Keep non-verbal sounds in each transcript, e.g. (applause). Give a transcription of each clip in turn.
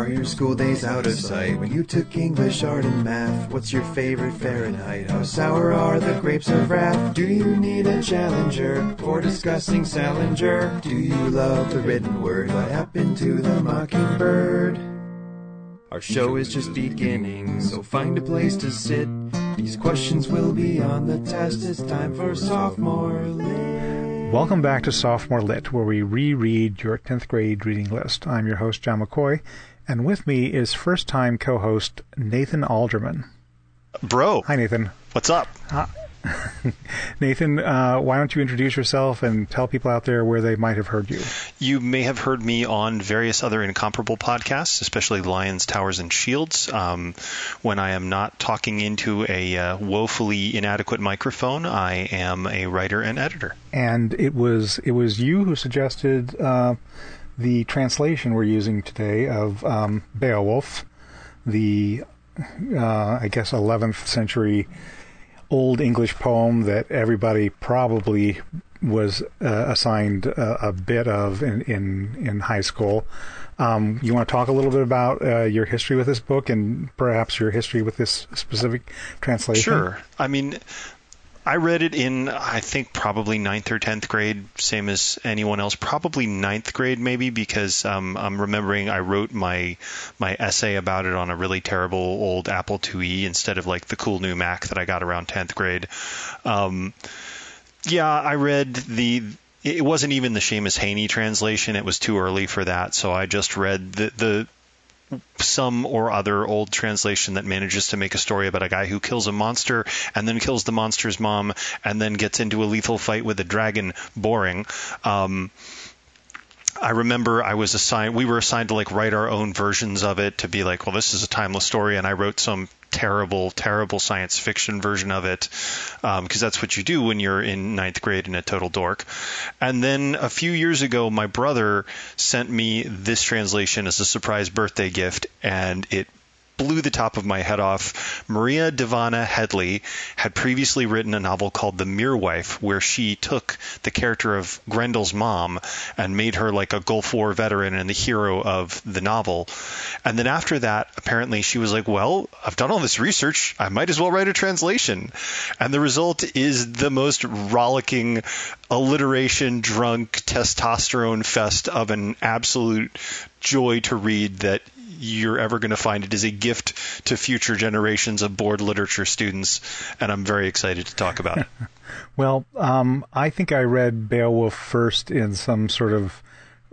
Are your school days out of sight? When you took English, art, and math, what's your favorite Fahrenheit? How sour are the grapes of wrath? Do you need a challenger for discussing Salinger? Do you love the written word? What happened to the mockingbird? Our show is just beginning, so find a place to sit. These questions will be on the test. It's time for sophomore lit. Welcome back to Sophomore Lit, where we reread your 10th grade reading list. I'm your host, John McCoy, and with me is first time co host Nathan Alderman. Bro. Hi, Nathan. What's up? (laughs) Nathan, uh, why don't you introduce yourself and tell people out there where they might have heard you? You may have heard me on various other incomparable podcasts, especially Lions, Towers, and Shields. Um, when I am not talking into a uh, woefully inadequate microphone, I am a writer and editor. And it was it was you who suggested uh, the translation we're using today of um, Beowulf, the uh, I guess 11th century old English poem that everybody probably was uh, assigned a, a, bit of in in, in high school. Um, you want to talk a little bit about uh, your history with this book and perhaps your history with this specific translation? Sure. I mean, I read it in, I think, probably ninth or tenth grade, same as anyone else. Probably ninth grade, maybe, because um, I'm remembering I wrote my my essay about it on a really terrible old Apple IIe instead of like the cool new Mac that I got around tenth grade. Um, yeah, I read the. It wasn't even the Seamus Heaney translation. It was too early for that, so I just read the the some or other old translation that manages to make a story about a guy who kills a monster and then kills the monster's mom and then gets into a lethal fight with a dragon. Boring. Um, I remember I was assigned, we were assigned to like write our own versions of it to be like, well, this is a timeless story. And I wrote some terrible, terrible science fiction version of it because um, that's what you do when you're in ninth grade and a total dork. And then a few years ago, my brother sent me this translation as a surprise birthday gift, and it blew the top of my head off. Maria Dahvana Headley had previously written a novel called The Mere Wife, where she took the character of Grendel's mom and made her like a Gulf War veteran and the hero of the novel. And then after that, apparently she was like, well, I've done all this research. I might as well write a translation. And the result is the most rollicking, alliteration drunk, testosterone fest of an absolute joy to read that you're ever going to find. It is a gift to future generations of bored literature students, and I'm very excited to talk about it. (laughs) well, um, I think I read Beowulf first in some sort of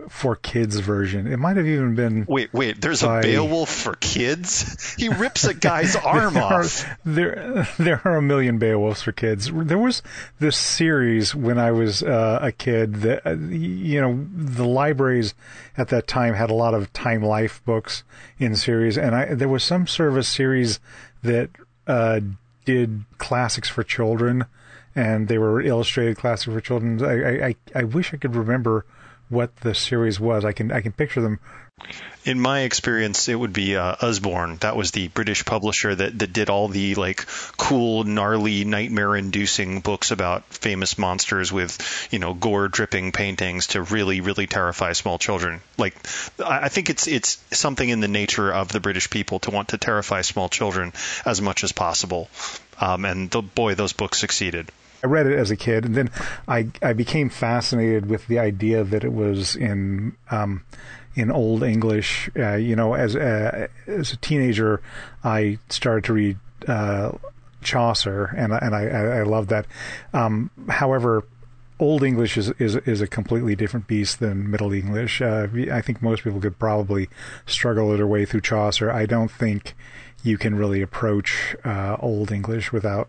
for kids version. It might have even been. Wait, wait. There's by, a Beowulf for kids. He rips a guy's (laughs) arm there off. Are, there, there are a million Beowulfs for kids. There was this series when I was uh, a kid that uh, you know the libraries at that time had a lot of Time Life books in series, and I there was some sort of a series that uh, did classics for children, and they were illustrated classics for children. I I, I wish I could remember what the series was. I can I can picture them. In my experience, it would be uh, Usborne. That was the British publisher that, that did all the like cool, gnarly, nightmare-inducing books about famous monsters with you know gore dripping paintings to really, really terrify small children. Like, I think it's it's something in the nature of the British people to want to terrify small children as much as possible. Um, and the, boy, those books succeeded. I read it as a kid, and then I I became fascinated with the idea that it was in um, in Old English. Uh, you know, as a, as a teenager, I started to read uh, Chaucer, and and I I, loved that. Um, however. Old English is, is is a completely different beast than Middle English. Uh, I think most people could probably struggle their way through Chaucer. I don't think you can really approach uh, Old English without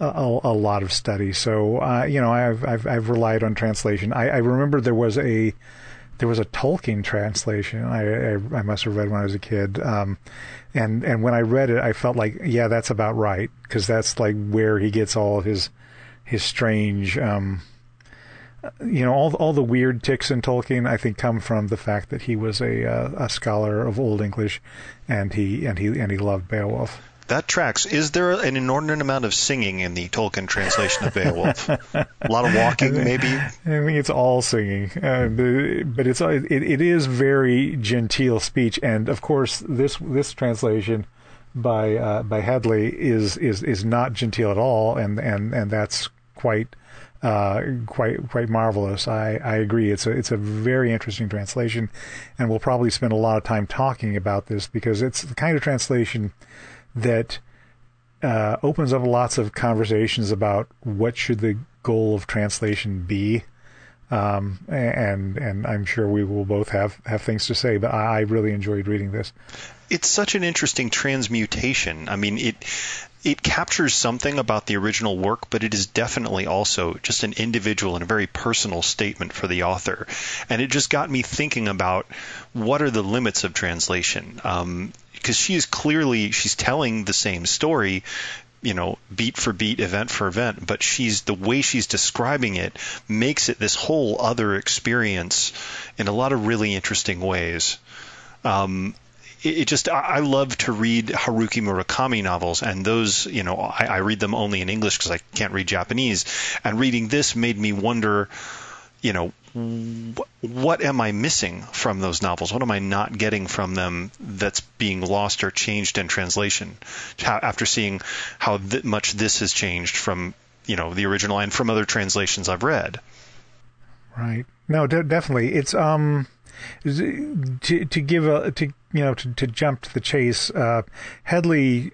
a, a lot of study. So uh, you know, I've, I've I've relied on translation. I, I remember there was a there was a Tolkien translation. I, I, I must have read when I was a kid, um, and and when I read it, I felt like yeah, that's about right because that's like where he gets all his his strange. Um, you know, all all the weird tics in Tolkien, I think, come from the fact that he was a uh, a scholar of Old English, and he and he and he loved Beowulf that tracks. Is there an inordinate amount of singing in the Tolkien translation of Beowulf? a lot of walking, maybe. I think it's all singing, uh, but it's it, it is very genteel speech, and of course this this translation by uh, by Headley is is is not genteel at all, and and and that's quite uh, quite quite marvelous. I, I agree. It's a it's a very interesting translation, and we'll probably spend a lot of time talking about this because it's the kind of translation that uh, opens up lots of conversations about what should the goal of translation be. Um, and and I'm sure we will both have, have things to say, but I really enjoyed reading this. It's such an interesting transmutation. I mean, it it captures something about the original work, but it is definitely also just an individual and a very personal statement for the author. And it just got me thinking about what are the limits of translation. Um, because she is clearly she's telling the same story you know beat for beat event for event but she's the way she's describing it makes it this whole other experience in a lot of really interesting ways um, it, just I love to read Haruki Murakami novels, and those you know I, I read them only in English because I can't read Japanese. And reading this made me wonder, you know, what am I missing from those novels? What am I not getting from them that's being lost or changed in translation? After seeing how th- much this has changed from you know the original and from other translations I've read. Right. No, de- definitely. It's um to to give a to you know to, to jump to the chase. Uh, Headley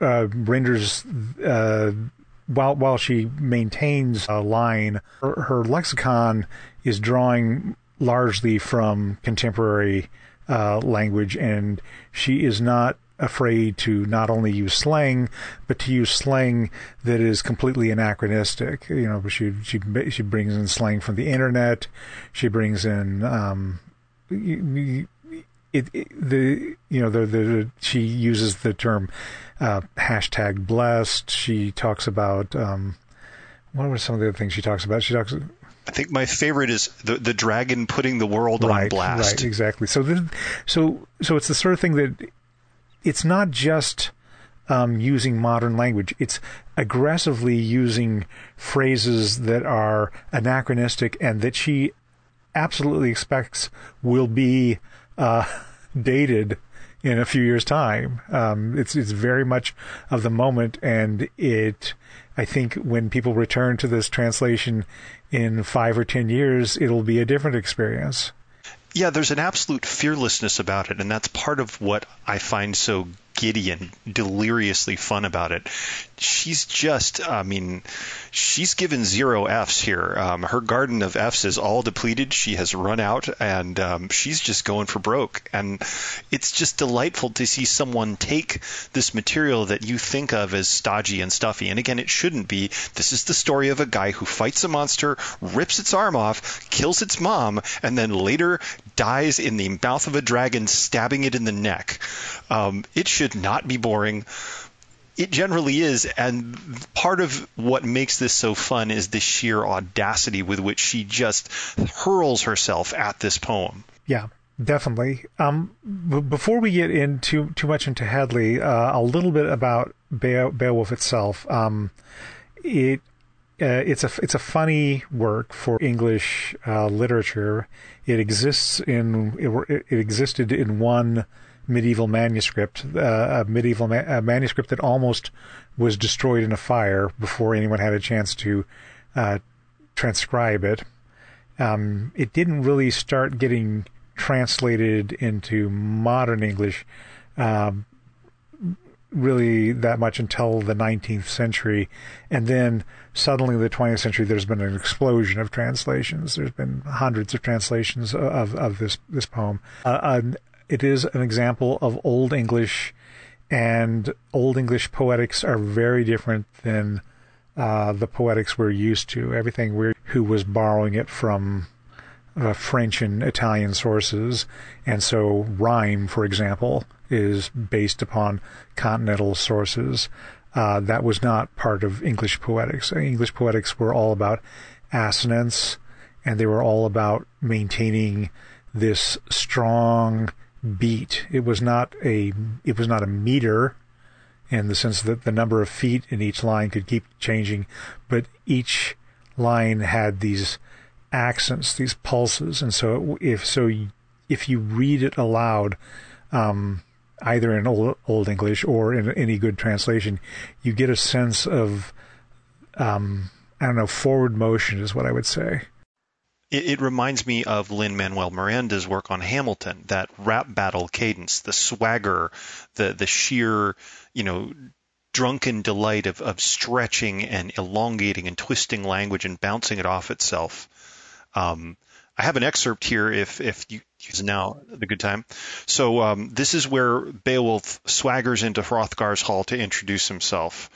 uh, renders uh, while while she maintains a line, her, her lexicon is drawing largely from contemporary uh, language, and she is not afraid to not only use slang, but to use slang that is completely anachronistic. You know, she she she brings in slang from the internet. She brings in um, it, it, the you know the, the she uses the term uh, hashtag blessed. She talks about um, what were some of the other things she talks about? She talks. I think my favorite is the the dragon putting the world right, on blast. Right, exactly. So so so it's the sort of thing that it's not just um, using modern language. It's aggressively using phrases that are anachronistic and that she absolutely expects will be uh, (laughs) dated in a few years' time. Um, it's it's very much of the moment, and it. I think when people return to this translation in five or ten years, it'll be a different experience. Yeah, there's an absolute fearlessness about it, and that's part of what I find so giddy and deliriously fun about it. She's just, I mean, she's given zero Fs here. Um, her garden of Fs is all depleted. She has run out, and um, she's just going for broke. And it's just delightful to see someone take this material that you think of as stodgy and stuffy. And again, it shouldn't be. This is the story of a guy who fights a monster, rips its arm off, kills its mom, and then later dies in the mouth of a dragon, stabbing it in the neck. Um, it should should not be boring. It generally is, and part of what makes this so fun is the sheer audacity with which she just hurls herself at this poem. Yeah, definitely. Um, b- before we get into too much into Headley, uh, a little bit about Beowulf itself. Um, it uh, it's a it's a funny work for English uh, literature. It exists in it, it, existed in one medieval manuscript, uh, a medieval ma- a manuscript that almost was destroyed in a fire before anyone had a chance to uh, transcribe it. Um, it didn't really start getting translated into modern English um, really that much until the 19th century. And then suddenly, in the 20th century, there's been an explosion of translations. There's been hundreds of translations of, of this, this poem. Uh, it is an example of Old English, and Old English poetics are very different than uh, the poetics we're used to. Everything we're who was borrowing it from uh, French and Italian sources, and so rhyme, for example, is based upon continental sources. Uh, that was not part of English poetics. English poetics were all about assonance, and they were all about maintaining this strong beat. It was not a it was not a meter. in the sense that the number of feet in each line could keep changing, but each line had these accents, these pulses, and so if so, if you read it aloud, um, either in old, old English or in any good translation, you get a sense of, um, I don't know, forward motion is what I would say. It, it reminds me of Lin Manuel Miranda's work on Hamilton, that rap battle cadence, the swagger, the the sheer, you know, drunken delight of, of stretching and elongating and twisting language and bouncing it off itself. Um, I have an excerpt here if if you is now the good time. So um, this is where Beowulf swaggers into Hrothgar's hall to introduce himself.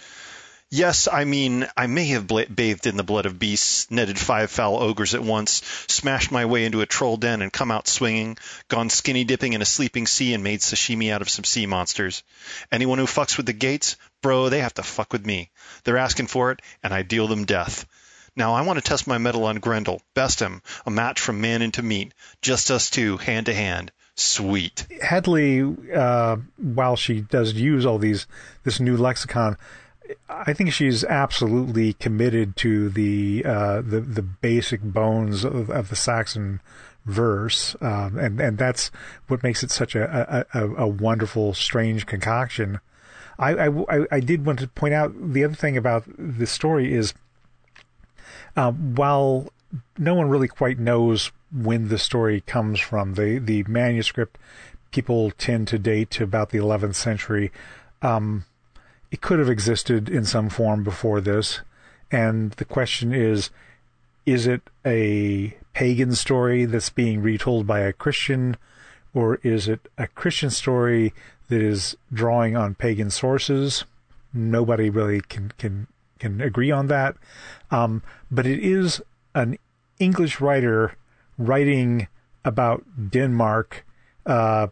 Yes, I mean, I may have bathed in the blood of beasts, netted five foul ogres at once, smashed my way into a troll den and come out swinging, gone skinny dipping in a sleeping sea and made sashimi out of some sea monsters. Anyone who fucks with the Geats, bro, they have to fuck with me. They're asking for it, and I deal them death. Now I want to test my mettle on Grendel. Best him. A match from man into meat. Just us two, hand to hand. Sweet. Headley, uh, while she does use all these, this new lexicon, I think she's absolutely committed to the uh, the the basic bones of, of the Saxon verse, um, and and that's what makes it such a a, a wonderful, strange concoction. I, I, I did want to point out the other thing about the story is, um, while no one really quite knows when the story comes from, the the manuscript people tend to date to about the 11th century. Um, it could have existed in some form before this. And the question is is it a pagan story that's being retold by a Christian, or is it a Christian story that is drawing on pagan sources? Nobody really can can can agree on that. Um, but it is an English writer writing about Denmark uh,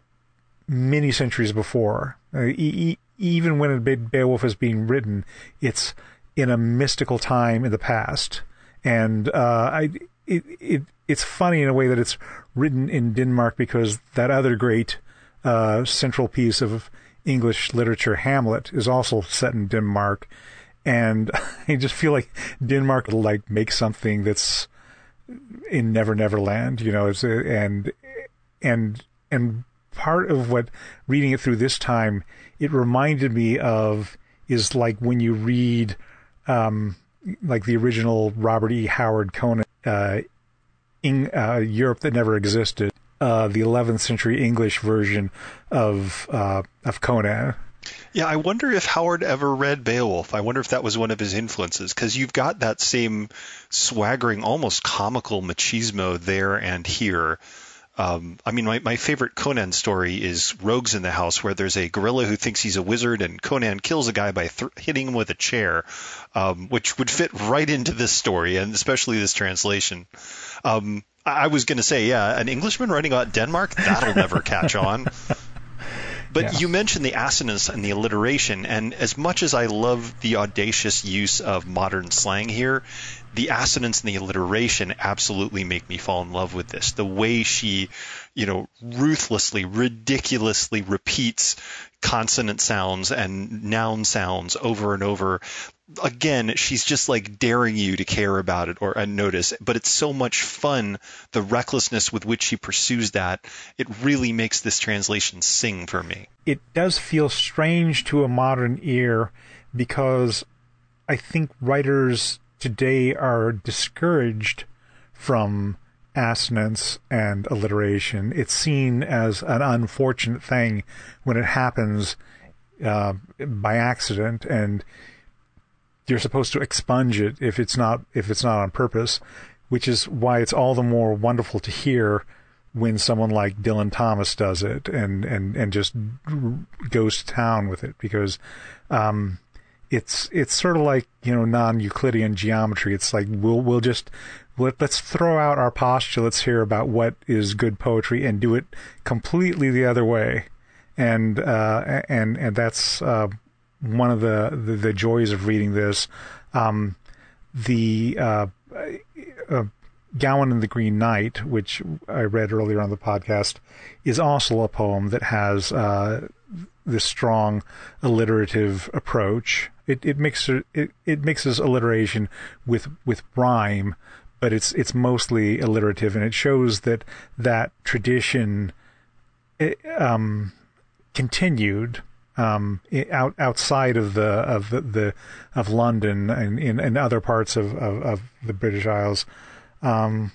many centuries before. Uh, he, even when a big Beowulf is being written, it's in a mystical time in the past, and uh, I it, it it's funny in a way that it's written in Denmark because that other great uh, central piece of English literature, Hamlet, is also set in Denmark, and (laughs) I just feel like Denmark will like make something that's in Never Never Land, you know, and and and part of what reading it through this time it reminded me of is like when you read um, like the original Robert E. Howard Conan uh, in, uh, Europe that never existed, uh, the 11th century English version of uh, of Conan. Yeah, I wonder if Howard ever read Beowulf. I wonder if that was one of his influences because you've got that same swaggering, almost comical machismo there and here. Um, I mean, my, my favorite Conan story is Rogues in the House, where there's a gorilla who thinks he's a wizard, and Conan kills a guy by th- hitting him with a chair, um, which would fit right into this story, and especially this translation. Um, I was going to say, yeah, an Englishman writing about Denmark, that'll never catch on. (laughs) But yeah. you mentioned the assonance and the alliteration, and as much as I love the audacious use of modern slang here, the assonance and the alliteration absolutely make me fall in love with this. The way she, you know, ruthlessly, ridiculously repeats consonant sounds and noun sounds over and over. Again, she's just like daring you to care about it or and notice. But it's so much fun, the recklessness with which she pursues that. It really makes this translation sing for me. It does feel strange to a modern ear because I think writers today are discouraged from assonance and alliteration. It's seen as an unfortunate thing when it happens uh, by accident, and you're supposed to expunge it if it's not if it's not on purpose. Which is why it's all the more wonderful to hear when someone like Dylan Thomas does it and and and just goes to town with it because um, it's it's sort of like you know non-Euclidean geometry. It's like we'll we'll just let, us throw out our postulates here about what is good poetry and do it completely the other way, and uh, and and that's uh, one of the, the, the joys of reading this. Um, the uh, uh, Gawain and the Green Knight, which I read earlier on the podcast, is also a poem that has uh, this strong alliterative approach. It it mixes it, it mixes alliteration with with rhyme, but it's it's mostly alliterative, and it shows that that tradition it, um, continued um, out outside of the of the, the of London and in, in other parts of, of, of the British Isles. Um,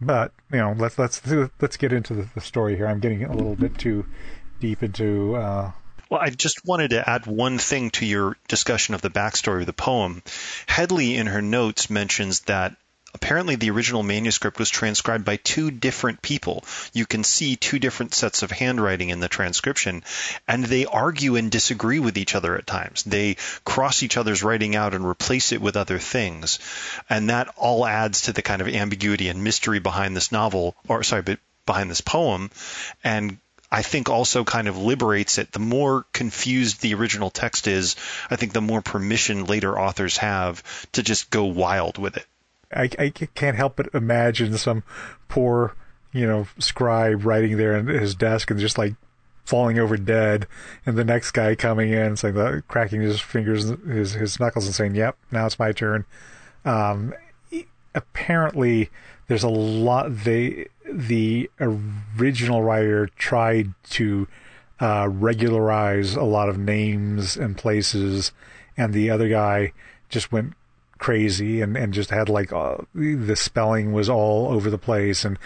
but you know, let's let's let's get into the, the, story here. I'm getting a little bit too deep into. Uh, well, I just wanted to add one thing to your discussion of the backstory of the poem. Headley, in her notes, mentions that apparently the original manuscript was transcribed by two different people. You can see two different sets of handwriting in the transcription, and they argue and disagree with each other at times. They cross each other's writing out and replace it with other things. And that all adds to the kind of ambiguity and mystery behind this novel, or sorry, but behind this poem, and I think also kind of liberates it. The more confused the original text is, I think the more permission later authors have to just go wild with it. I, I can't help but imagine some poor, you know, scribe writing there at his desk and just like falling over dead, and the next guy coming in, saying, like cracking his fingers, his his knuckles, and saying, "Yep, now it's my turn." Um, apparently, there's a lot. They the original writer tried to uh, regularize a lot of names and places, and the other guy just went crazy and, and just had like uh, the spelling was all over the place. And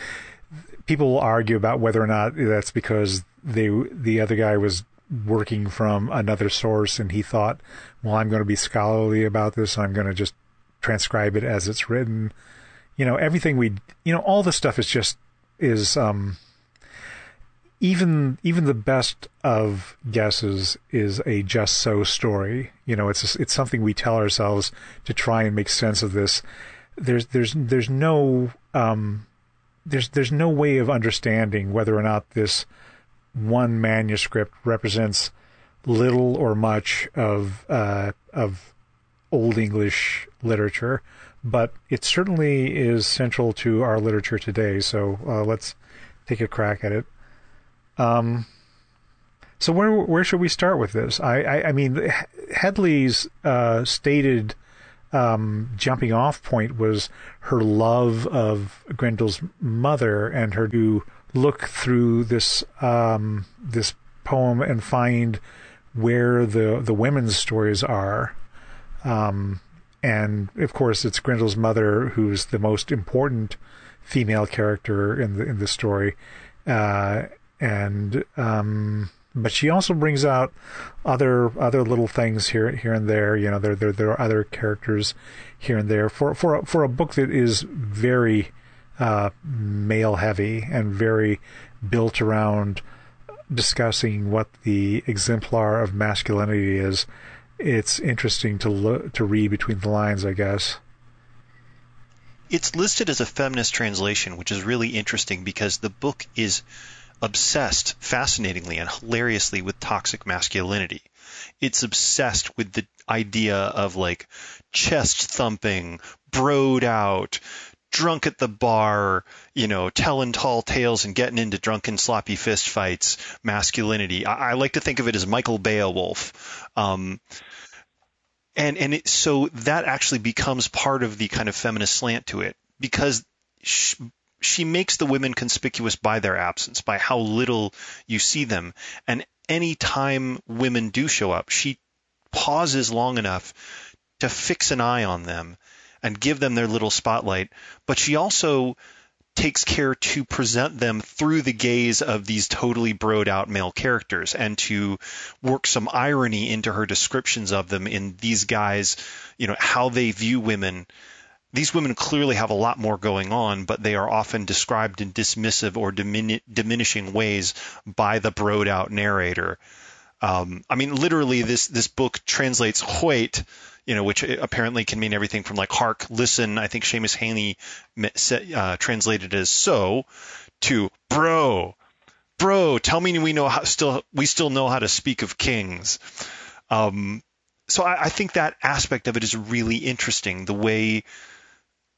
people will argue about whether or not that's because they the other guy was working from another source and he thought well I'm going to be scholarly about this. I'm going to just transcribe it as it's written. You know everything we you know all the stuff is just is um even even the best of guesses is a just so story. You know, it's it's something we tell ourselves to try and make sense of this. There's there's there's no um, there's there's no way of understanding whether or not this one manuscript represents little or much of uh, of Old English literature, but it certainly is central to our literature today. So uh, let's take a crack at it. Um, so where where should we start with this? I I, I mean, Headley's uh, stated um, jumping off point was her love of Grendel's mother and her to look through this um, this poem and find where the the women's stories are. Um, and of course, it's Grendel's mother who's the most important female character in the in the story. Uh, and um, but she also brings out other other little things here here and there. You know, there there there are other characters here and there for for a, for a book that is very uh, male heavy and very built around discussing what the exemplar of masculinity is. It's interesting to look to read between the lines, I guess. It's listed as a feminist translation, which is really interesting because the book is obsessed, fascinatingly and hilariously, with toxic masculinity. It's obsessed with the idea of like chest thumping, broed out, drunk at the bar, you know, telling tall tales and getting into drunken sloppy fist fights, masculinity. I, I like to think of it as Michael Beowulf. Um, and and it, so that actually becomes part of the kind of feminist slant to it because she makes the women conspicuous by their absence, by how little you see them. And any time women do show up, she pauses long enough to fix an eye on them and give them their little spotlight. But she also takes care to present them through the gaze of these totally broed out male characters and to work some irony into her descriptions of them in these guys, you know, how they view women these women clearly have a lot more going on, but they are often described in dismissive or dimin- diminishing ways by the broed out narrator. Um, I mean, literally, this this book translates Hwæt, you know, which apparently can mean everything from like hark, listen. I think Seamus Heaney uh, translated as so to bro, bro. Tell me we know how still we still know how to speak of kings. Um, so I, I think that aspect of it is really interesting. The way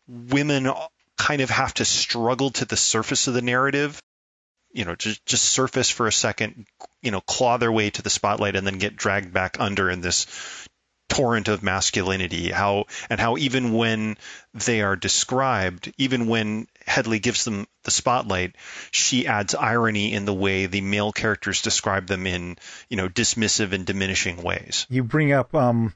women kind of have to struggle to the surface of the narrative you know just just surface for a second you know claw their way to the spotlight and then get dragged back under in this torrent of masculinity. How and how even when they are described even when Headley gives them the spotlight she adds irony in the way the male characters describe them in you know dismissive and diminishing ways. You bring up um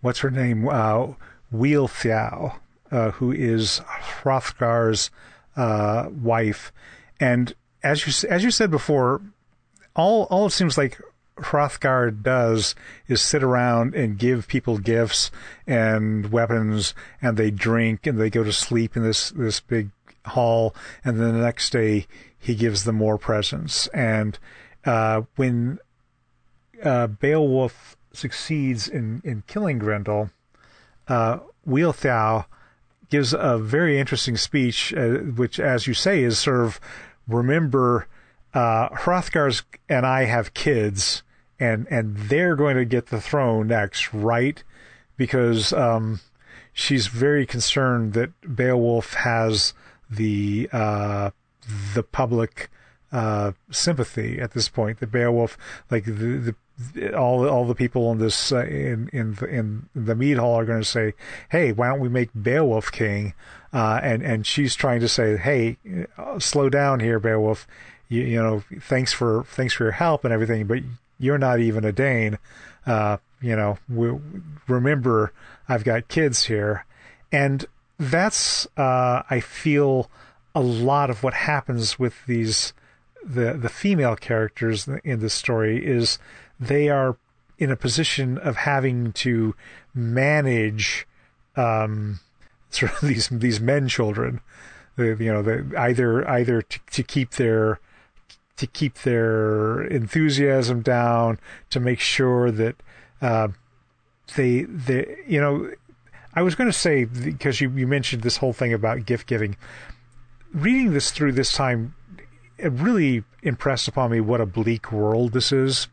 what's her name? Uh Wealhtheow uh, who is Hrothgar's uh, wife and as you as you said before all all it seems like Hrothgar does is sit around and give people gifts and weapons, and they drink and they go to sleep in this this big hall, and then the next day he gives them more presents. And uh, when uh, Beowulf succeeds in in killing Grendel, uh, Wealhtheow gives a very interesting speech, uh, which, as you say, is sort of remember uh, Hrothgar's and I have kids, and and they're going to get the throne next, right? Because um, she's very concerned that Beowulf has the uh, the public uh, sympathy at this point. That Beowulf, like the, the all all the people in this uh, in in the, in the mead hall are going to say, "Hey, why don't we make Beowulf king?" Uh, and and she's trying to say, "Hey, uh, slow down here, Beowulf you, you know, thanks for thanks for your help and everything, but you're not even a Dane. Uh, you know, we, remember I've got kids here, and that's uh, I feel a lot of what happens with these the the female characters in this story is they are in a position of having to manage um, (laughs) sort of these these men children, you know, the, either either to, to keep their to keep their enthusiasm down, to make sure that uh, they, they, you know, I was going to say because you, you mentioned this whole thing about gift giving. Reading this through this time, it really impressed upon me what a bleak world this is.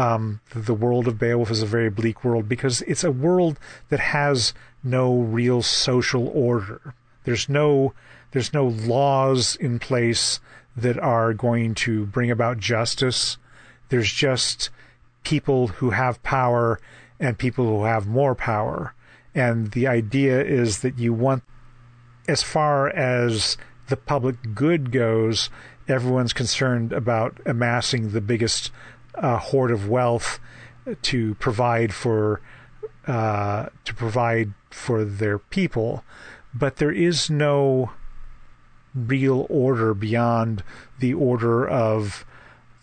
Um, the world of Beowulf is a very bleak world because it's a world that has no real social order. There's no there's no laws in place that are going to bring about justice. There's just people who have power and people who have more power. And the idea is that you want, as far as the public good goes, everyone's concerned about amassing the biggest uh, hoard of wealth to provide for uh, to provide for their people, but there is no real order beyond the order of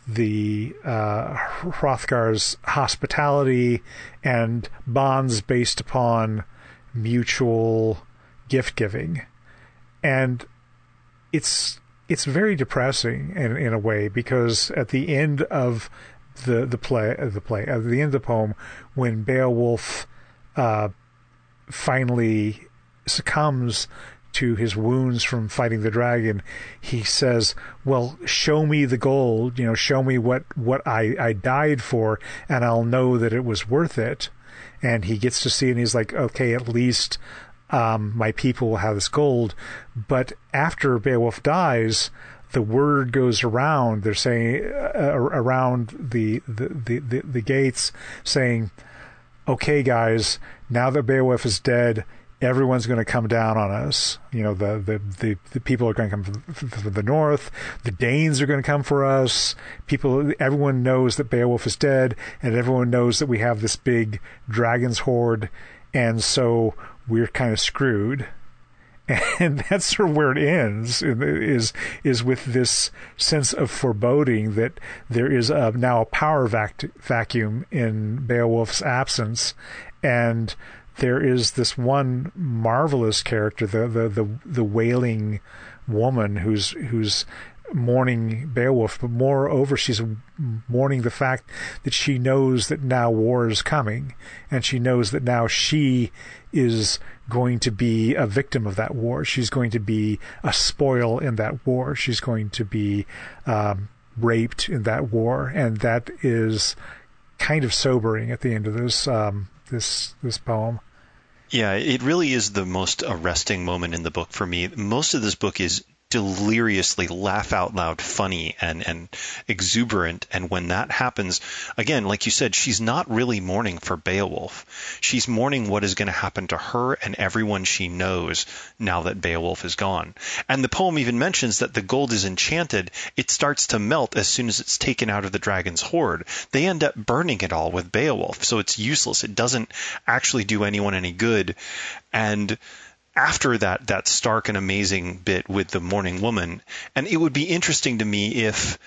the uh, Hrothgar's hospitality and bonds based upon mutual gift giving, and it's it's very depressing in in a way because at the end of the the play the play at the end of the poem when Beowulf uh, finally succumbs to his wounds from fighting the dragon, he says, "Well, show me the gold. You know, show me what what I I died for, and I'll know that it was worth it." And he gets to see, and he's like, "Okay, at least." Um, my people will have this gold, but after Beowulf dies, the word goes around. They're saying uh, around the the, the the the gates, saying, "Okay, guys, now that Beowulf is dead, everyone's going to come down on us. You know, the the the, the people are going to come from, from, the north. The Danes are going to come for us. People, everyone knows that Beowulf is dead, and everyone knows that we have this big dragon's hoard, and so we're kind of screwed. And (laughs) that's sort of where it ends. Is is with this sense of foreboding that there is a, now a power vac- vacuum in Beowulf's absence, and there is this one marvelous character, the the the, the wailing woman who's who's mourning Beowulf, but moreover, she's mourning the fact that she knows that now war is coming, and she knows that now she is going to be a victim of that war. She's going to be a spoil in that war. She's going to be um, raped in that war, and that is kind of sobering at the end of this um, this this poem. Yeah, it really is the most arresting moment in the book for me. Most of this book is deliriously laugh out loud funny and, and exuberant. And when that happens, again, like you said, she's not really mourning for Beowulf. She's mourning what is going to happen to her and everyone she knows now that Beowulf is gone. And the poem even mentions that the gold is enchanted. It starts to melt as soon as it's taken out of the dragon's hoard. They end up burning it all with Beowulf. So it's useless. It doesn't actually do anyone any good. And after that that stark and amazing bit with the Mourning woman, and it would be interesting to me if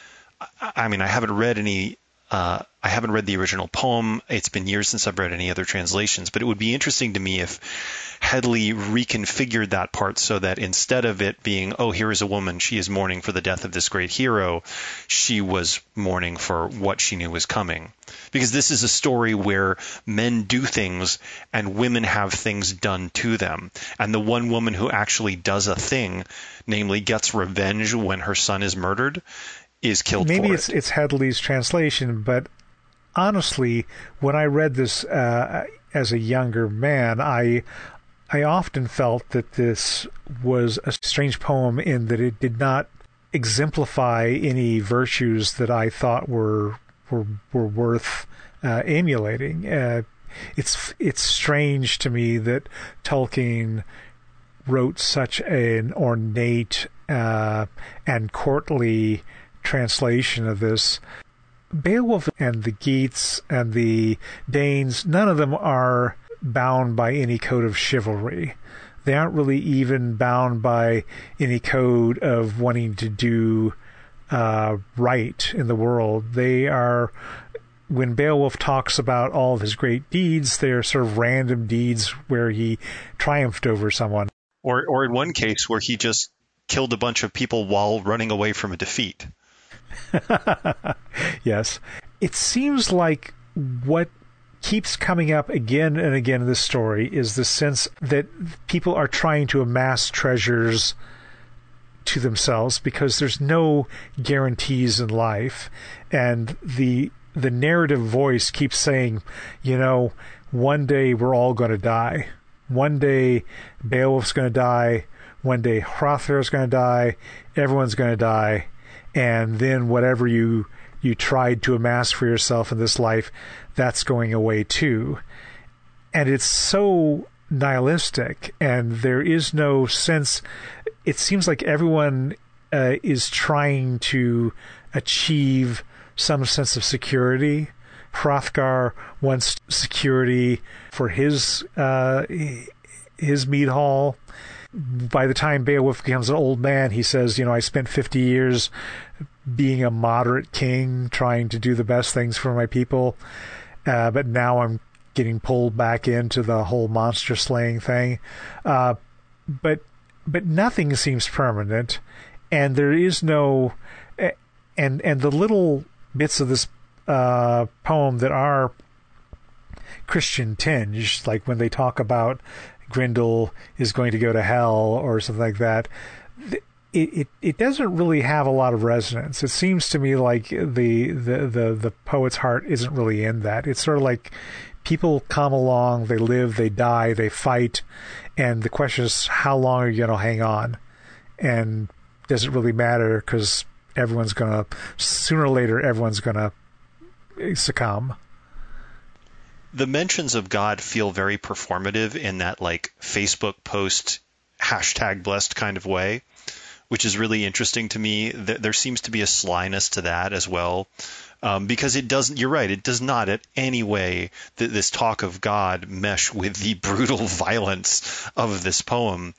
I mean I haven't read any uh, I haven't read the original poem. It's been years since I've read any other translations, but it would be interesting to me if Headley reconfigured that part so that instead of it being, oh, here is a woman, she is mourning for the death of this great hero, she was mourning for what she knew was coming. Because this is a story where men do things and women have things done to them. And the one woman who actually does a thing, namely gets revenge when her son is murdered, is killed Maybe it's it. it's Headley's translation, but honestly, when I read this uh, as a younger man, I I often felt that this was a strange poem in that it did not exemplify any virtues that I thought were were were worth uh, emulating. Uh, it's it's strange to me that Tolkien wrote such an ornate uh, and courtly translation of this. Beowulf and the Geats and the Danes, none of them are bound by any code of chivalry. They aren't really even bound by any code of wanting to do uh, right in the world. They are, when Beowulf talks about all of his great deeds, they're sort of random deeds where he triumphed over someone. Or, or in one case where he just killed a bunch of people while running away from a defeat. (laughs) yes. It seems like what keeps coming up again and again in this story is the sense that people are trying to amass treasures to themselves because there's no guarantees in life. And the the narrative voice keeps saying you know one day we're all going to die. One day beowulf's going to die. One day hrothgar's going to die. Everyone's going to die and then whatever you you tried to amass for yourself in this life that's going away too. And it's so nihilistic, and there is no sense. It seems like everyone uh, is trying to achieve some sense of security. Hrothgar wants security for his uh, his mead hall. By the time Beowulf becomes an old man, he says, "You know, I spent 50 years being a moderate king, trying to do the best things for my people." uh, but now I'm getting pulled back into the whole monster slaying thing. Uh, but but nothing seems permanent, and there is no and and the little bits of this uh, poem that are Christian tinged, like when they talk about Grendel is going to go to hell or something like that. It, it, it doesn't really have a lot of resonance. It seems to me like the, the, the, the poet's heart isn't really in that. It's sort of like people come along, they live, they die, they fight, and the question is how long are you going to hang on? And does it really matter? Because everyone's going to, sooner or later, everyone's going to succumb. The mentions of God feel very performative in that like Facebook post hashtag blessed kind of way which is really interesting to me. There seems to be a slyness to that as well. Um, because it doesn't, you're right, it does not in any way th- this talk of God mesh with the (laughs) brutal violence of this poem.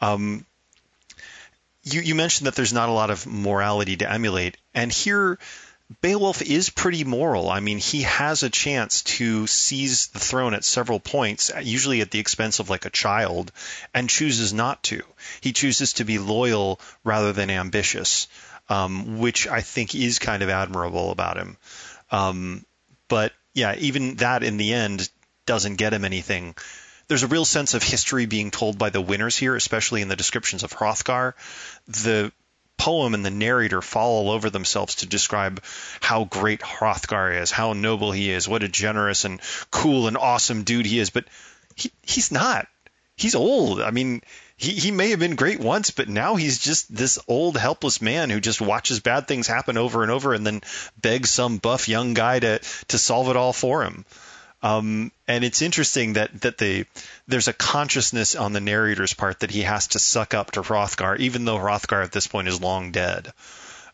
Um, you, you mentioned that there's not a lot of morality to emulate, and here Beowulf is pretty moral. I mean, he has a chance to seize the throne at several points, usually at the expense of like a child, and chooses not to. He chooses to be loyal rather than ambitious, um, which I think is kind of admirable about him. Um, but yeah, even that in the end doesn't get him anything. There's a real sense of history being told by the winners here, especially in the descriptions of Hrothgar. The poem and the narrator fall all over themselves to describe how great Hrothgar is, how noble he is, what a generous and cool and awesome dude he is. But he, he's not. he's old. I mean, he, he may have been great once, but now he's just this old, helpless man who just watches bad things happen over and over and then begs some buff young guy to, to solve it all for him. Um, and it's interesting that, that the, there's a consciousness on the narrator's part that he has to suck up to Hrothgar, even though Hrothgar at this point is long dead,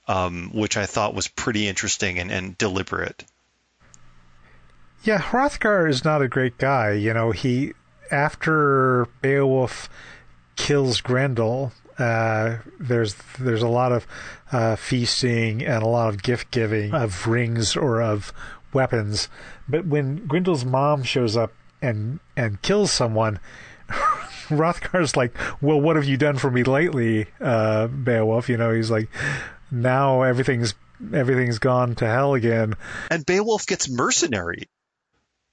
um, which I thought was pretty interesting and, and deliberate. Yeah, Hrothgar is not a great guy. You know, he after Beowulf kills Grendel, uh, there's there's a lot of uh, feasting and a lot of gift giving of rings or of weapons. But when Grendel's mom shows up and and kills someone, (laughs) Hrothgar's like, "Well, what have you done for me lately, uh, Beowulf?" You know, he's like, "Now everything's everything's gone to hell again." And Beowulf gets mercenary.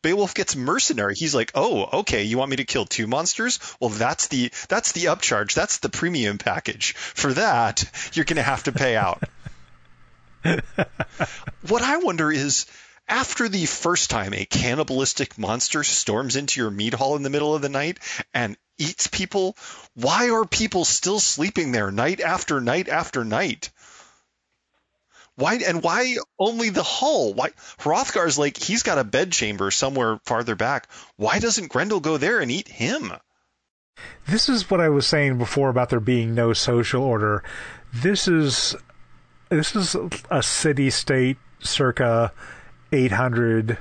Beowulf gets mercenary. He's like, "Oh, okay, you want me to kill two monsters? Well, that's the that's the upcharge. That's the premium package. For that, you're going to have to pay out." (laughs) what I wonder is after the first time a cannibalistic monster storms into your meat hall in the middle of the night and eats people, why are people still sleeping there night after night after night? Why and why only the hull? Why Hrothgar's like he's got a bedchamber somewhere farther back. Why doesn't Grendel go there and eat him? This is what I was saying before about there being no social order. This is this is a city state circa 800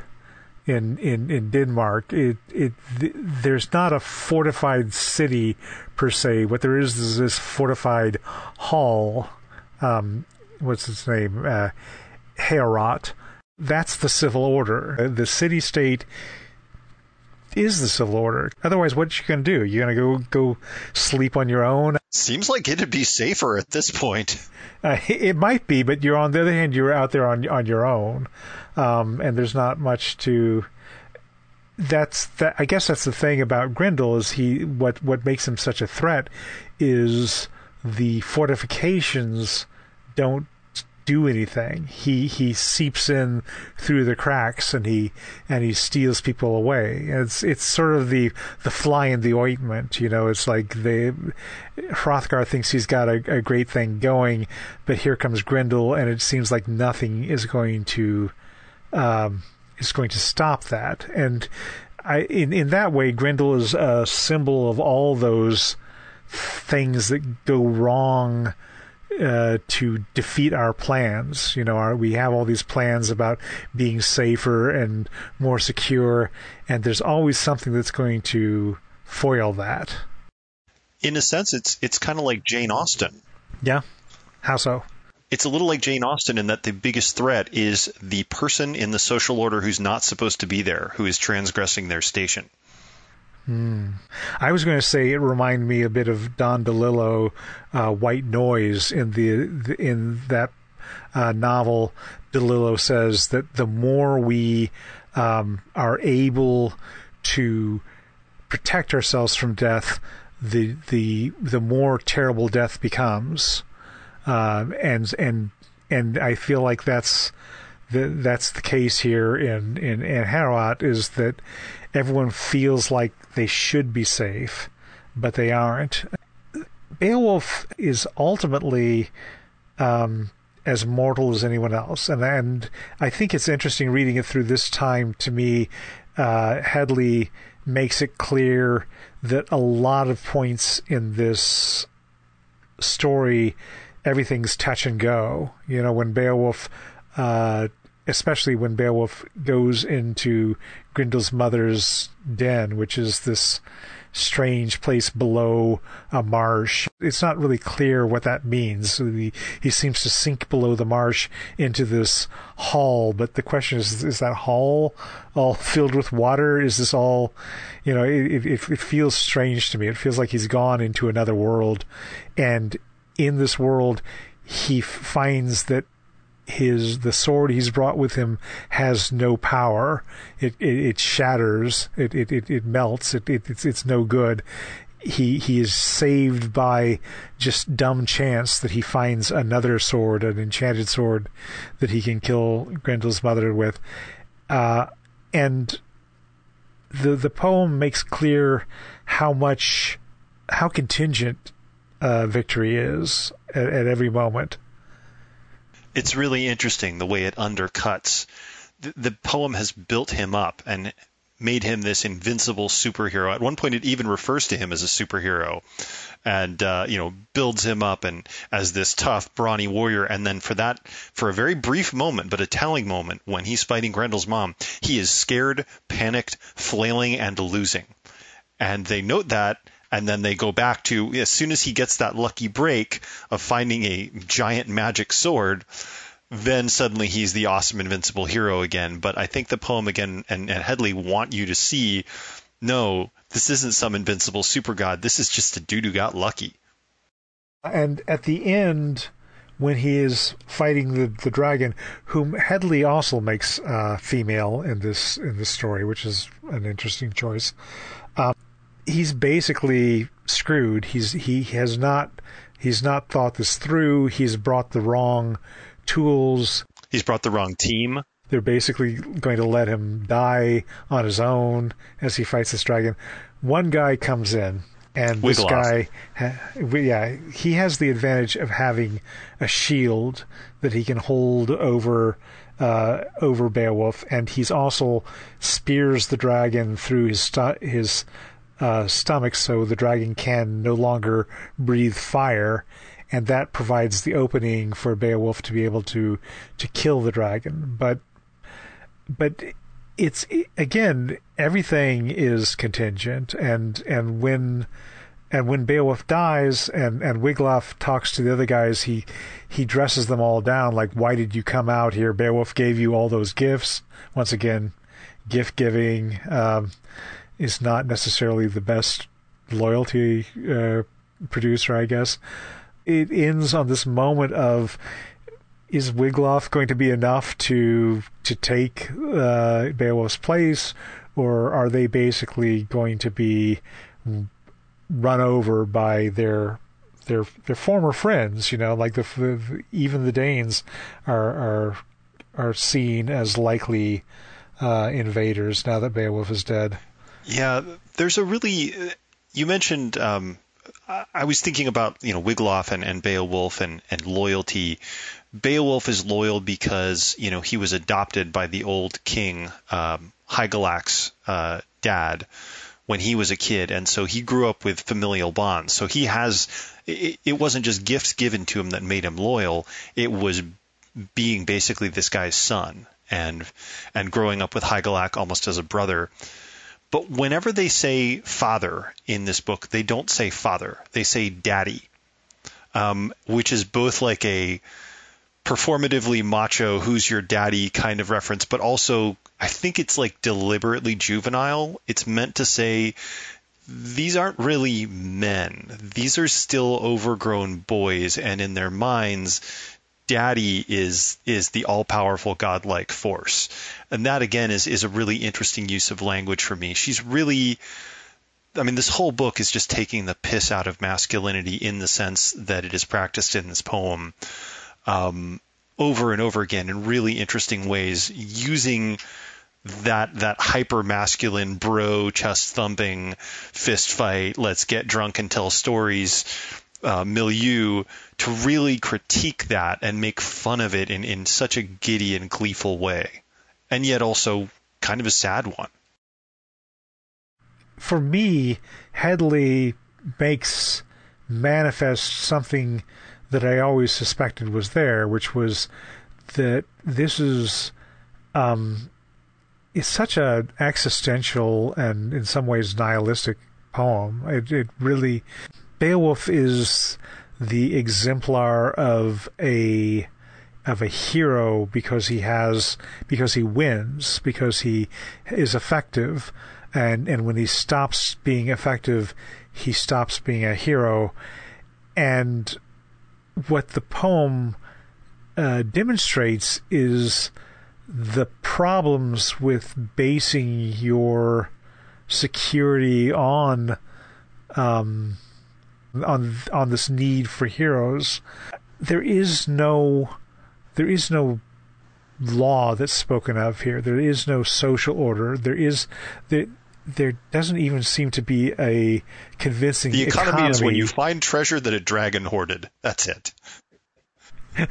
in in in Denmark. It it th- there's not a fortified city per se. What there is is this fortified hall um, what's his name, uh, Heorot. That's the civil order. Uh, the city state is the civil order. Otherwise, what you going to do? You're going to go go sleep on your own? Seems like it'd be safer at this point. Uh, it might be, but you're on the other hand, you're out there on on your own, um, and there's not much to. That's that. I guess that's the thing about Grendel is he what what makes him such a threat is the fortifications don't do anything. He he seeps in through the cracks and he and he steals people away. It's it's sort of the the fly in the ointment, you know. It's like the Hrothgar thinks he's got a, a great thing going, but here comes Grendel, and it seems like nothing is going to um, is going to stop that. And I in in that way, Grendel is a symbol of all those things that go wrong uh, to defeat our plans. You know, our, we have all these plans about being safer and more secure, and there's always something that's going to foil that. In a sense, it's it's kind of like Jane Austen. Yeah. How so? It's a little like Jane Austen in that the biggest threat is the person in the social order who's not supposed to be there, who is transgressing their station. Hmm. I was going to say it reminded me a bit of Don DeLillo, uh, White Noise in the, the in that uh, novel. DeLillo says that the more we um, are able to protect ourselves from death, the the the more terrible death becomes, uh, and and and I feel like that's the, that's the case here in in, in Heorot is that everyone feels like they should be safe, but they aren't. Beowulf is ultimately um, as mortal as anyone else, and and I think it's interesting reading it through this time. To me, uh, Headley makes it clear that a lot of points in this story, everything's touch and go. You know, when Beowulf uh, especially when Beowulf goes into Grendel's mother's den, which is this strange place below a marsh. It's not really clear what that means. He, he seems to sink below the marsh into this hall, but the question is, is that hall all (laughs) filled with water? Is this all, you know, it, it, it feels strange to me. It feels like he's gone into another world. And in this world, he finds that his the sword he's brought with him has no power. It it, it shatters. It, it it it melts. It, it it's it's no good. He he is saved by just dumb chance that he finds another sword, an enchanted sword, that he can kill Grendel's mother with, uh, and the the poem makes clear how much how contingent uh, victory is at, at every moment. It's really interesting the way it undercuts. The, the poem has built him up and made him this invincible superhero. At one point, it even refers to him as a superhero, and uh, you know builds him up and as this tough, brawny warrior. And then for that, for a very brief moment, but a telling moment, when he's fighting Grendel's mom, he is scared, panicked, flailing, and losing. And they note that. And then they go back to as soon as he gets that lucky break of finding a giant magic sword, then suddenly he's the awesome invincible hero again. But I think the poem again and, and Headley want you to see, no, this isn't some invincible super god. This is just a dude who got lucky. And at the end, when he is fighting the, the dragon, whom Headley also makes uh, female in this in this story, which is an interesting choice. Um, he's basically screwed. He's he has not he's not thought this through. He's brought the wrong tools. He's brought the wrong team. They're basically going to let him die on his own as he fights this dragon. One guy comes in, and this guy, yeah, he has the advantage of having a shield that he can hold over uh, over Beowulf, and he's also spears the dragon through his stu- his uh, stomach, so the dragon can no longer breathe fire, and that provides the opening for Beowulf to be able to to kill the dragon. But but it's again everything is contingent, and and when and when Beowulf dies and and Wiglaf talks to the other guys, he he dresses them all down like, "Why did you come out here? Beowulf gave you all those gifts." Once again, gift giving um, is not necessarily the best loyalty uh, producer, I guess it ends on this moment of is Wiglaf going to be enough to to take uh, Beowulf's place, or are they basically going to be run over by their their their former friends? You know, like the, the even the Danes are are are seen as likely uh, invaders now that Beowulf is dead. Yeah, there's a really you mentioned um, I was thinking about you know Wiglaf and, and Beowulf and, and loyalty. Beowulf is loyal because you know he was adopted by the old king um, Hygelac's uh, dad when he was a kid, and so he grew up with familial bonds. So he has it, it wasn't just gifts given to him that made him loyal; it was being basically this guy's son and and growing up with Hygelac almost as a brother. But whenever they say father in this book, they don't say father. They say daddy, um, which is both like a performatively macho, who's your daddy kind of reference, but also I think it's like deliberately juvenile. It's meant to say these aren't really men. These are still overgrown boys, and in their minds, daddy is is the all powerful godlike force. And that again is is a really interesting use of language for me. She's really I mean, this whole book is just taking the piss out of masculinity in the sense that it is practiced in this poem um, over and over again in really interesting ways, using that that hyper masculine bro chest thumping fist fight, let's get drunk and tell stories uh, milieu to really critique that and make fun of it in, in such a giddy and gleeful way, and yet also kind of a sad one. For me, Headley makes manifest something that I always suspected was there, which was that this is um, it's such a existential and in some ways nihilistic poem. It, it really Beowulf is the exemplar of a of a hero because he has because he wins because he is effective. And and when he stops being effective he stops being a hero. And what the poem uh, demonstrates is the problems with basing your security on um, on on this need for heroes. There is no there is no law that's spoken of here. There is no social order. There is there there doesn't even seem to be a convincing The economy, economy. is when you find treasure that a dragon hoarded. That's it. (laughs)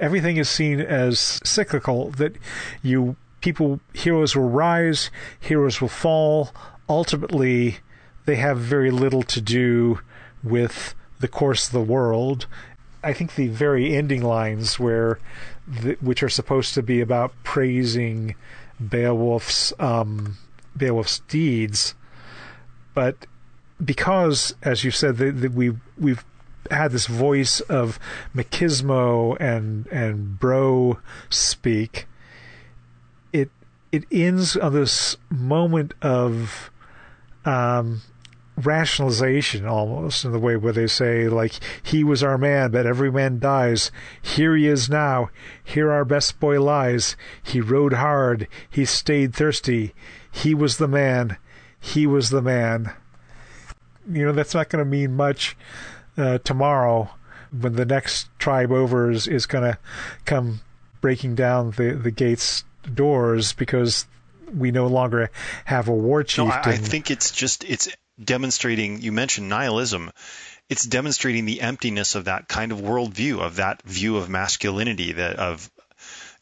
everything is seen as cyclical that you people heroes will rise heroes will fall ultimately they have very little to do with the course of the world i think the very ending lines where the, which are supposed to be about praising beowulf's um, beowulf's deeds but because as you said that we we've had this voice of machismo and and bro speak. It it ends on this moment of um, rationalization almost in the way where they say like he was our man but every man dies. Here he is now. Here our best boy lies. He rode hard. He stayed thirsty. He was the man. He was the man. You know that's not going to mean much uh, tomorrow when the next tribe over is, is going to come breaking down the, the gates doors because we no longer have a war chief. No, I, I think it's just it's demonstrating. You mentioned nihilism. It's demonstrating the emptiness of that kind of worldview, of that view of masculinity, that of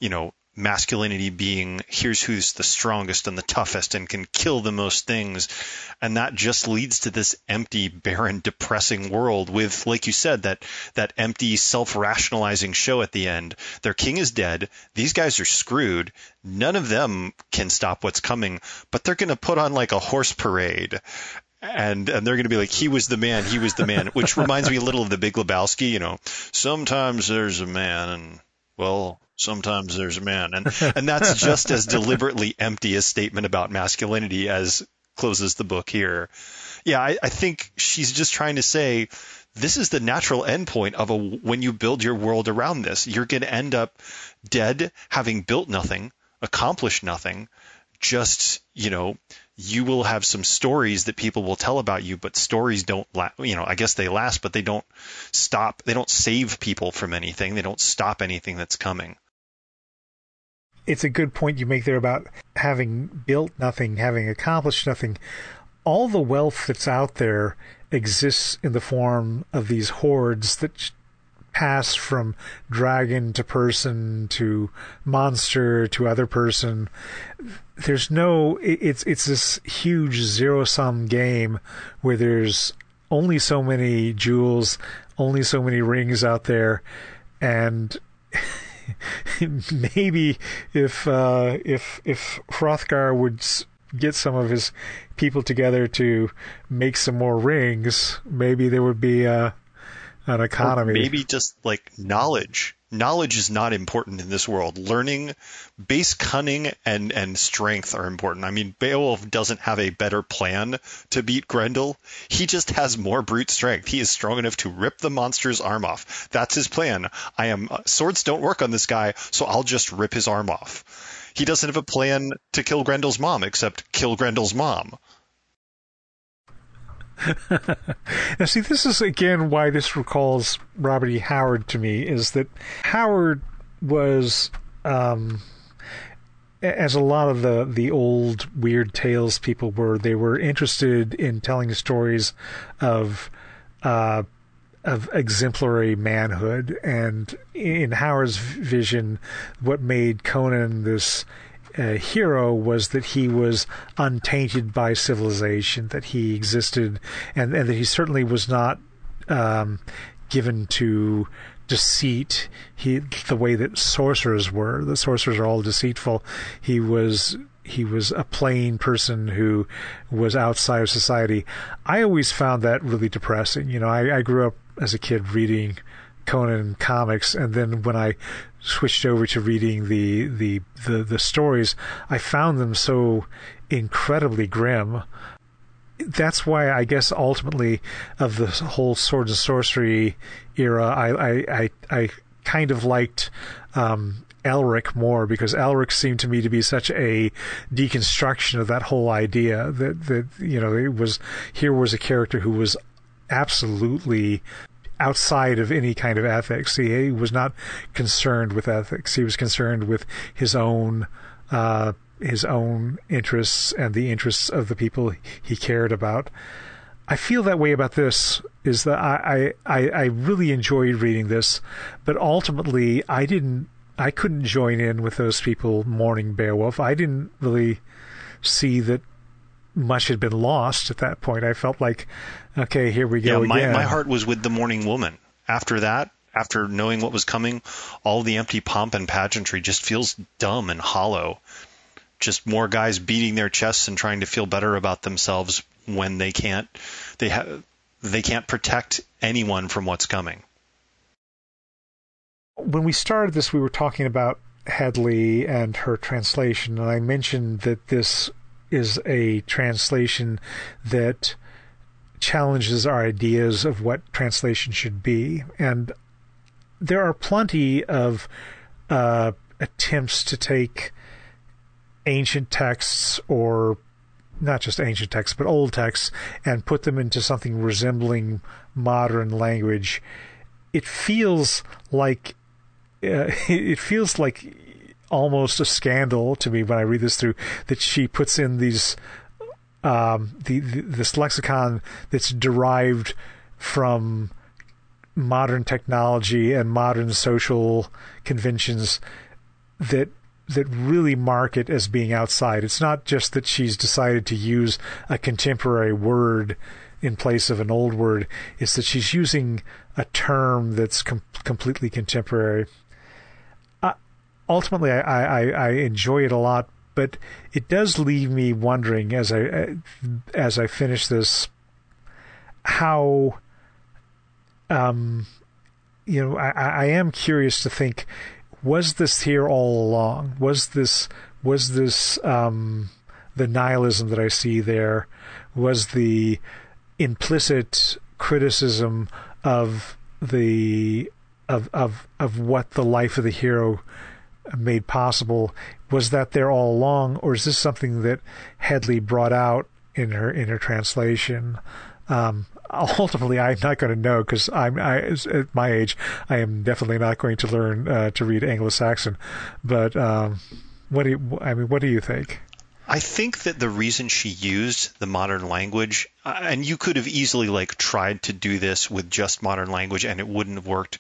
you know masculinity being here's who's the strongest and the toughest and can kill the most things and that just leads to this empty barren depressing world with like you said that that empty self-rationalizing show at the end their king is dead these guys are screwed none of them can stop what's coming but they're going to put on like a horse parade and and they're going to be like he was the man he was the man (laughs) which reminds me a little of the big lebowski you know. Sometimes there's a man and well sometimes there's a man. And (laughs) and that's just as deliberately empty a statement about masculinity as closes the book here. Yeah I, I think she's just trying to say this is the natural endpoint of a when you build your world around this. You're going to end up dead having built nothing accomplished nothing just you know you will have some stories that people will tell about you but stories don't la- you know i guess they last but they don't stop they don't save people from anything they don't stop anything that's coming it's a good point you make there about having built nothing, having accomplished nothing. All the wealth that's out there exists in the form of these hoards that pass from dragon to person to monster to other person. There's no it's it's this huge zero sum game where there's only so many jewels, only so many rings out there and (laughs) maybe if uh, if if Hrothgar would get some of his people together to make some more rings, maybe there would be uh, an economy. Or maybe just like knowledge knowledge is not important in this world. Learning, base cunning and and strength are important. I mean, Beowulf doesn't have a better plan to beat Grendel. He just has more brute strength. He is strong enough to rip the monster's arm off. That's his plan. I am uh, swords don't work on this guy, so I'll just rip his arm off. He doesn't have a plan to kill Grendel's mom except kill Grendel's mom. (laughs) now, see, this is again why this recalls Robert E. Howard to me is that Howard was, um, as a lot of the the old weird tales people were, they were interested in telling stories of. Uh, of exemplary manhood, and in Howard's vision, what made Conan this uh, hero was that he was untainted by civilization, that he existed, and, and that he certainly was not um, given to deceit. He the way that sorcerers were. The sorcerers are all deceitful. He was he was a plain person who was outside of society. I always found that really depressing. You know, I, I grew up as a kid reading Conan comics, and then when I switched over to reading the, the the the, stories, I found them so incredibly grim. That's why I guess ultimately of the whole sword and sorcery era, I I I, I kind of liked um, Elric more because Elric seemed to me to be such a deconstruction of that whole idea that that you know it was here was a character who was absolutely outside of any kind of ethics. He, was not concerned with ethics. He was concerned with his own uh, his own interests and the interests of the people he cared about. I feel that way about this is that I, I, I really enjoyed reading this, but ultimately I didn't I couldn't join in with those people mourning Beowulf. I didn't really see that much had been lost at that point. I felt like, okay, here we go yeah, my, again. My heart was with the mourning woman. After that, after knowing what was coming, all the empty pomp and pageantry just feels dumb and hollow. Just more guys beating their chests and trying to feel better about themselves when they can't they have they can't protect anyone from what's coming. When we started this, we were talking about Headley and her translation, and I mentioned that this is a translation that challenges our ideas of what translation should be. And there are plenty of uh, attempts to take ancient texts or not just ancient texts, but old texts, and put them into something resembling modern language. It feels like uh, (laughs) it feels like almost a scandal to me when I read this through that she puts in these um, the, the, this lexicon that's derived from modern technology and modern social conventions that that really mark it as being outside. It's not just that she's decided to use a contemporary word in place of an old word. It's that she's using a term that's com- completely contemporary. Uh, ultimately, I, I, I enjoy it a lot, but it does leave me wondering as I as I finish this how um you know I, I am curious to think was this here all along? Was this was this um the nihilism that I see there was the implicit criticism of the of of of what the life of the hero made possible was that there all along, or is this something that Headley brought out in her in her translation? Um, (laughs) ultimately, I'm not going to know because I'm I, at my age. I am definitely not going to learn uh, to read Anglo-Saxon. But um, what do you, I mean? What do you think? I think that the reason she used the modern language, uh, and you could have easily like tried to do this with just modern language, and it wouldn't have worked.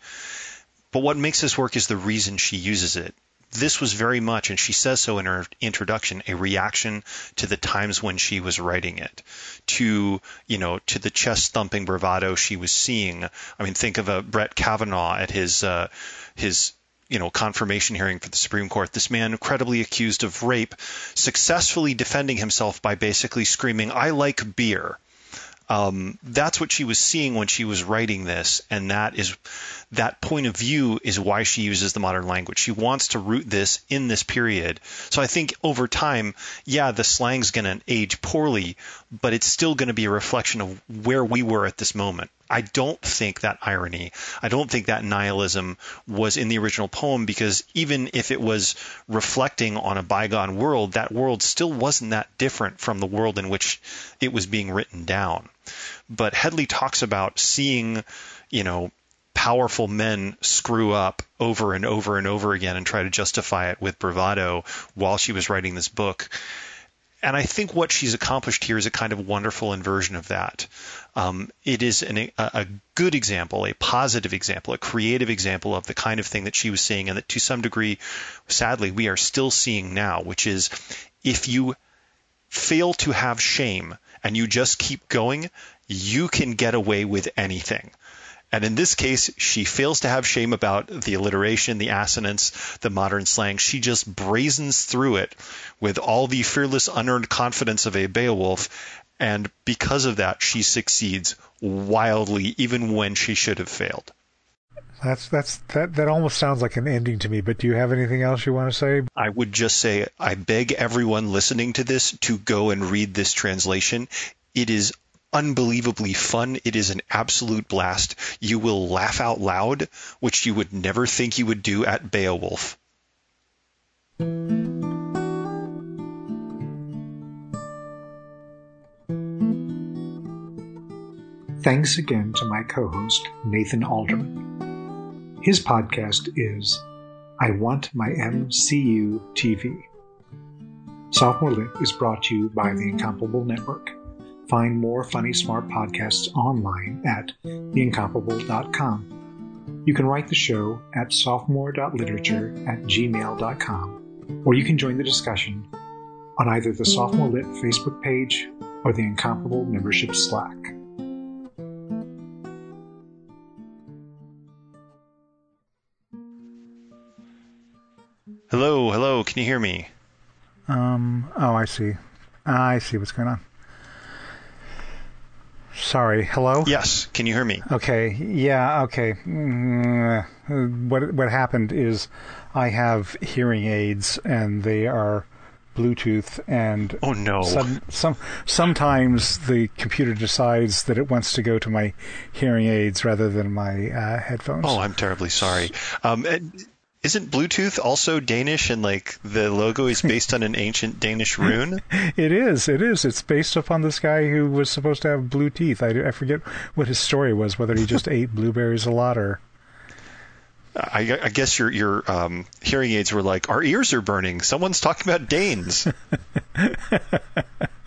But what makes this work is the reason she uses it this was very much, and she says so in her introduction, a reaction to the times when she was writing it, to you know, to the chest thumping bravado she was seeing. I mean, think of a Brett Kavanaugh at his uh, his you know confirmation hearing for the Supreme Court. This man, credibly accused of rape, successfully defending himself by basically screaming, "I like beer." Um, that's what she was seeing when she was writing this, and that is that point of view is why she uses the modern language. She wants to root this in this period. So I think over time, yeah, the slang's going to age poorly, but it's still going to be a reflection of where we were at this moment. I don't think that irony, I don't think that nihilism was in the original poem because even if it was reflecting on a bygone world, that world still wasn't that different from the world in which it was being written down. But Headley talks about seeing, you know, powerful men screw up over and over and over again and try to justify it with bravado while she was writing this book. And I think what she's accomplished here is a kind of wonderful inversion of that. Um, it is an, a, a good example, a positive example, a creative example of the kind of thing that she was seeing, and that to some degree, sadly, we are still seeing now, which is if you fail to have shame and you just keep going, you can get away with anything. And in this case, she fails to have shame about the alliteration, the assonance, the modern slang. She just brazens through it with all the fearless, unearned confidence of a Beowulf. And because of that, she succeeds wildly, even when she should have failed. That's that's that that almost sounds like an ending to me. But do you have anything else you want to say? I would just say I beg everyone listening to this to go and read this translation. It is unbelievably fun. It is an absolute blast. You will laugh out loud, which you would never think you would do at Beowulf. Thanks again to my co host, Nathan Alderman. His podcast is I Want My MCU TV. Sophomore Lit is brought to you by the Incomparable Network. Find more funny, smart podcasts online at theincomparable.com. You can write the show at sophomore.literature at gmail.com, or you can join the discussion on either the Sophomore Lit Facebook page or the Incomparable membership Slack. Hello, hello. Can you hear me? Um. Oh, I see. I see what's going on. Sorry. Hello. Yes. Can you hear me? Okay. Yeah. Okay. Mm, what what happened is, I have hearing aids and they are Bluetooth and Oh no. some, some sometimes the computer decides that it wants to go to my hearing aids rather than my uh, headphones. Oh, I'm terribly sorry. Um, and isn't Bluetooth also Danish and like the logo is based on an ancient Danish rune? (laughs) It is. It is. It's based upon this guy who was supposed to have blue teeth. I, I forget what his story was. Whether he just (laughs) ate blueberries a lot or. I, I guess your your um, hearing aids were like, our ears are burning. Someone's talking about Danes. (laughs)